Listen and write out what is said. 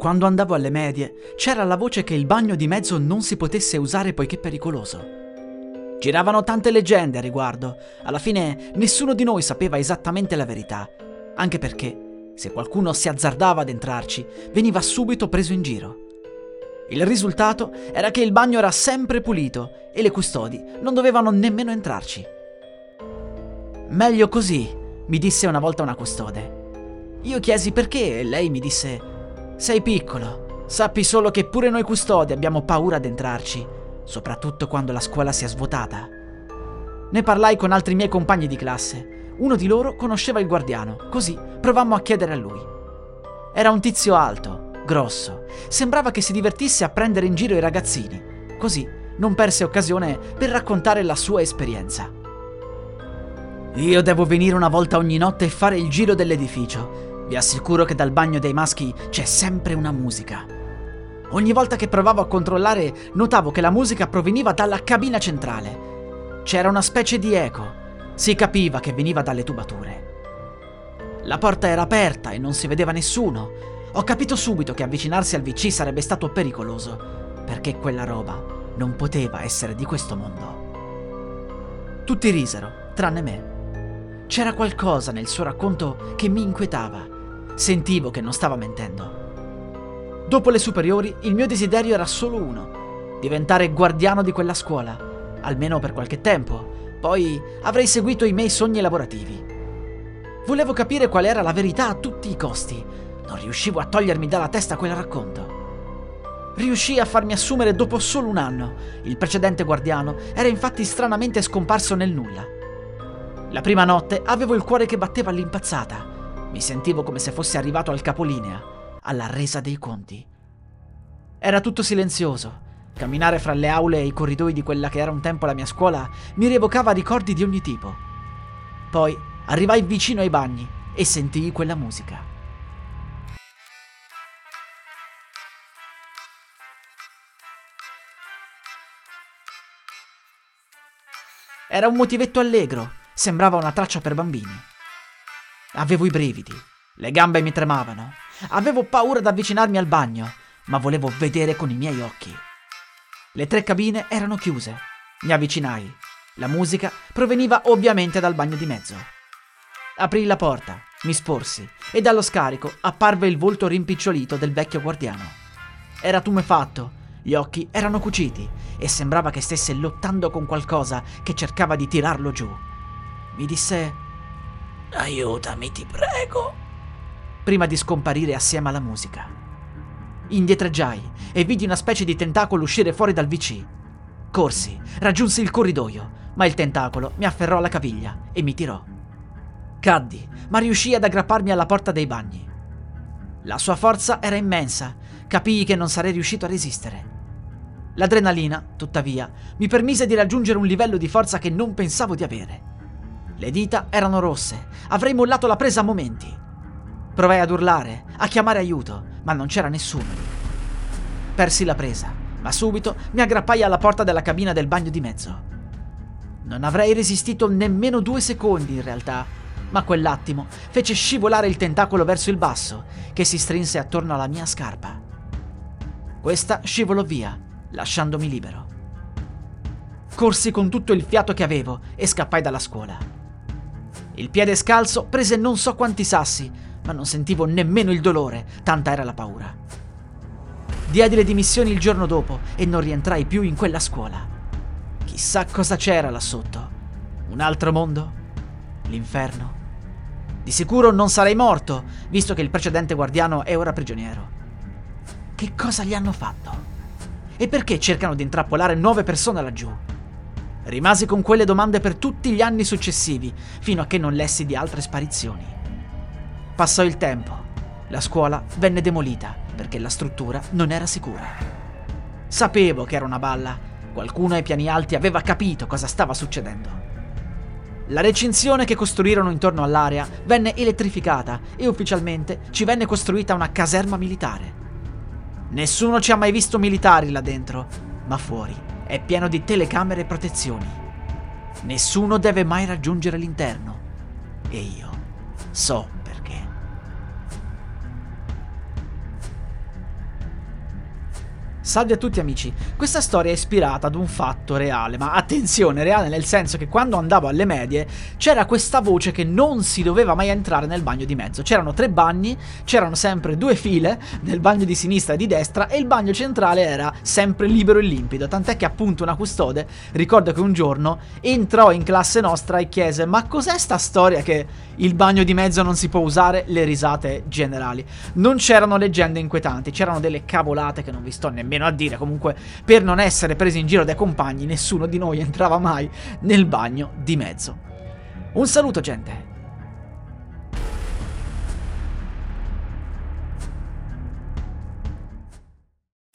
Quando andavo alle medie, c'era la voce che il bagno di mezzo non si potesse usare poiché pericoloso. Giravano tante leggende a riguardo. Alla fine nessuno di noi sapeva esattamente la verità, anche perché se qualcuno si azzardava ad entrarci, veniva subito preso in giro. Il risultato era che il bagno era sempre pulito e le custodi non dovevano nemmeno entrarci. Meglio così, mi disse una volta una custode. Io chiesi perché e lei mi disse sei piccolo. Sappi solo che pure noi custodi abbiamo paura ad entrarci, soprattutto quando la scuola si è svuotata. Ne parlai con altri miei compagni di classe. Uno di loro conosceva il guardiano, così provammo a chiedere a lui. Era un tizio alto, grosso. Sembrava che si divertisse a prendere in giro i ragazzini. Così non perse occasione per raccontare la sua esperienza. Io devo venire una volta ogni notte e fare il giro dell'edificio vi assicuro che dal bagno dei maschi c'è sempre una musica. Ogni volta che provavo a controllare, notavo che la musica proveniva dalla cabina centrale. C'era una specie di eco. Si capiva che veniva dalle tubature. La porta era aperta e non si vedeva nessuno. Ho capito subito che avvicinarsi al VC sarebbe stato pericoloso, perché quella roba non poteva essere di questo mondo. Tutti risero, tranne me. C'era qualcosa nel suo racconto che mi inquietava. Sentivo che non stava mentendo. Dopo le superiori, il mio desiderio era solo uno: diventare guardiano di quella scuola, almeno per qualche tempo. Poi avrei seguito i miei sogni lavorativi. Volevo capire qual era la verità a tutti i costi. Non riuscivo a togliermi dalla testa quel racconto. Riuscii a farmi assumere dopo solo un anno. Il precedente guardiano era infatti stranamente scomparso nel nulla. La prima notte avevo il cuore che batteva all'impazzata. Mi sentivo come se fossi arrivato al capolinea, alla resa dei conti. Era tutto silenzioso. Camminare fra le aule e i corridoi di quella che era un tempo la mia scuola mi rievocava ricordi di ogni tipo. Poi arrivai vicino ai bagni e sentii quella musica. Era un motivetto allegro, sembrava una traccia per bambini. Avevo i brividi, le gambe mi tremavano, avevo paura di avvicinarmi al bagno, ma volevo vedere con i miei occhi. Le tre cabine erano chiuse. Mi avvicinai. La musica proveniva ovviamente dal bagno di mezzo. Aprì la porta, mi sporsi e dallo scarico apparve il volto rimpicciolito del vecchio guardiano. Era tumefatto, gli occhi erano cuciti e sembrava che stesse lottando con qualcosa che cercava di tirarlo giù. Mi disse Aiutami, ti prego. Prima di scomparire assieme alla musica. Indietreggiai e vidi una specie di tentacolo uscire fuori dal VC. Corsi, raggiunsi il corridoio, ma il tentacolo mi afferrò alla caviglia e mi tirò. Caddi, ma riuscii ad aggrapparmi alla porta dei bagni. La sua forza era immensa, capii che non sarei riuscito a resistere. L'adrenalina, tuttavia, mi permise di raggiungere un livello di forza che non pensavo di avere. Le dita erano rosse. Avrei mollato la presa a momenti. Provai ad urlare, a chiamare aiuto, ma non c'era nessuno. Persi la presa, ma subito mi aggrappai alla porta della cabina del bagno di mezzo. Non avrei resistito nemmeno due secondi in realtà, ma quell'attimo fece scivolare il tentacolo verso il basso, che si strinse attorno alla mia scarpa. Questa scivolò via, lasciandomi libero. Corsi con tutto il fiato che avevo e scappai dalla scuola. Il piede scalzo prese non so quanti sassi, ma non sentivo nemmeno il dolore, tanta era la paura. Diedi le dimissioni il giorno dopo e non rientrai più in quella scuola. Chissà cosa c'era là sotto. Un altro mondo? L'inferno? Di sicuro non sarei morto, visto che il precedente guardiano è ora prigioniero. Che cosa gli hanno fatto? E perché cercano di intrappolare nuove persone laggiù? Rimasi con quelle domande per tutti gli anni successivi, fino a che non lessi di altre sparizioni. Passò il tempo. La scuola venne demolita perché la struttura non era sicura. Sapevo che era una balla. Qualcuno ai piani alti aveva capito cosa stava succedendo. La recinzione che costruirono intorno all'area venne elettrificata e ufficialmente ci venne costruita una caserma militare. Nessuno ci ha mai visto militari là dentro, ma fuori è pieno di telecamere e protezioni. Nessuno deve mai raggiungere l'interno. E io so Salve a tutti amici, questa storia è ispirata ad un fatto reale, ma attenzione, reale nel senso che quando andavo alle medie c'era questa voce che non si doveva mai entrare nel bagno di mezzo. C'erano tre bagni, c'erano sempre due file, nel bagno di sinistra e di destra, e il bagno centrale era sempre libero e limpido, tant'è che appunto una custode, ricordo che un giorno entrò in classe nostra e chiese ma cos'è sta storia che il bagno di mezzo non si può usare? Le risate generali. Non c'erano leggende inquietanti, c'erano delle cavolate che non vi sto nemmeno meno a dire, comunque per non essere presi in giro dai compagni nessuno di noi entrava mai nel bagno di mezzo. Un saluto gente!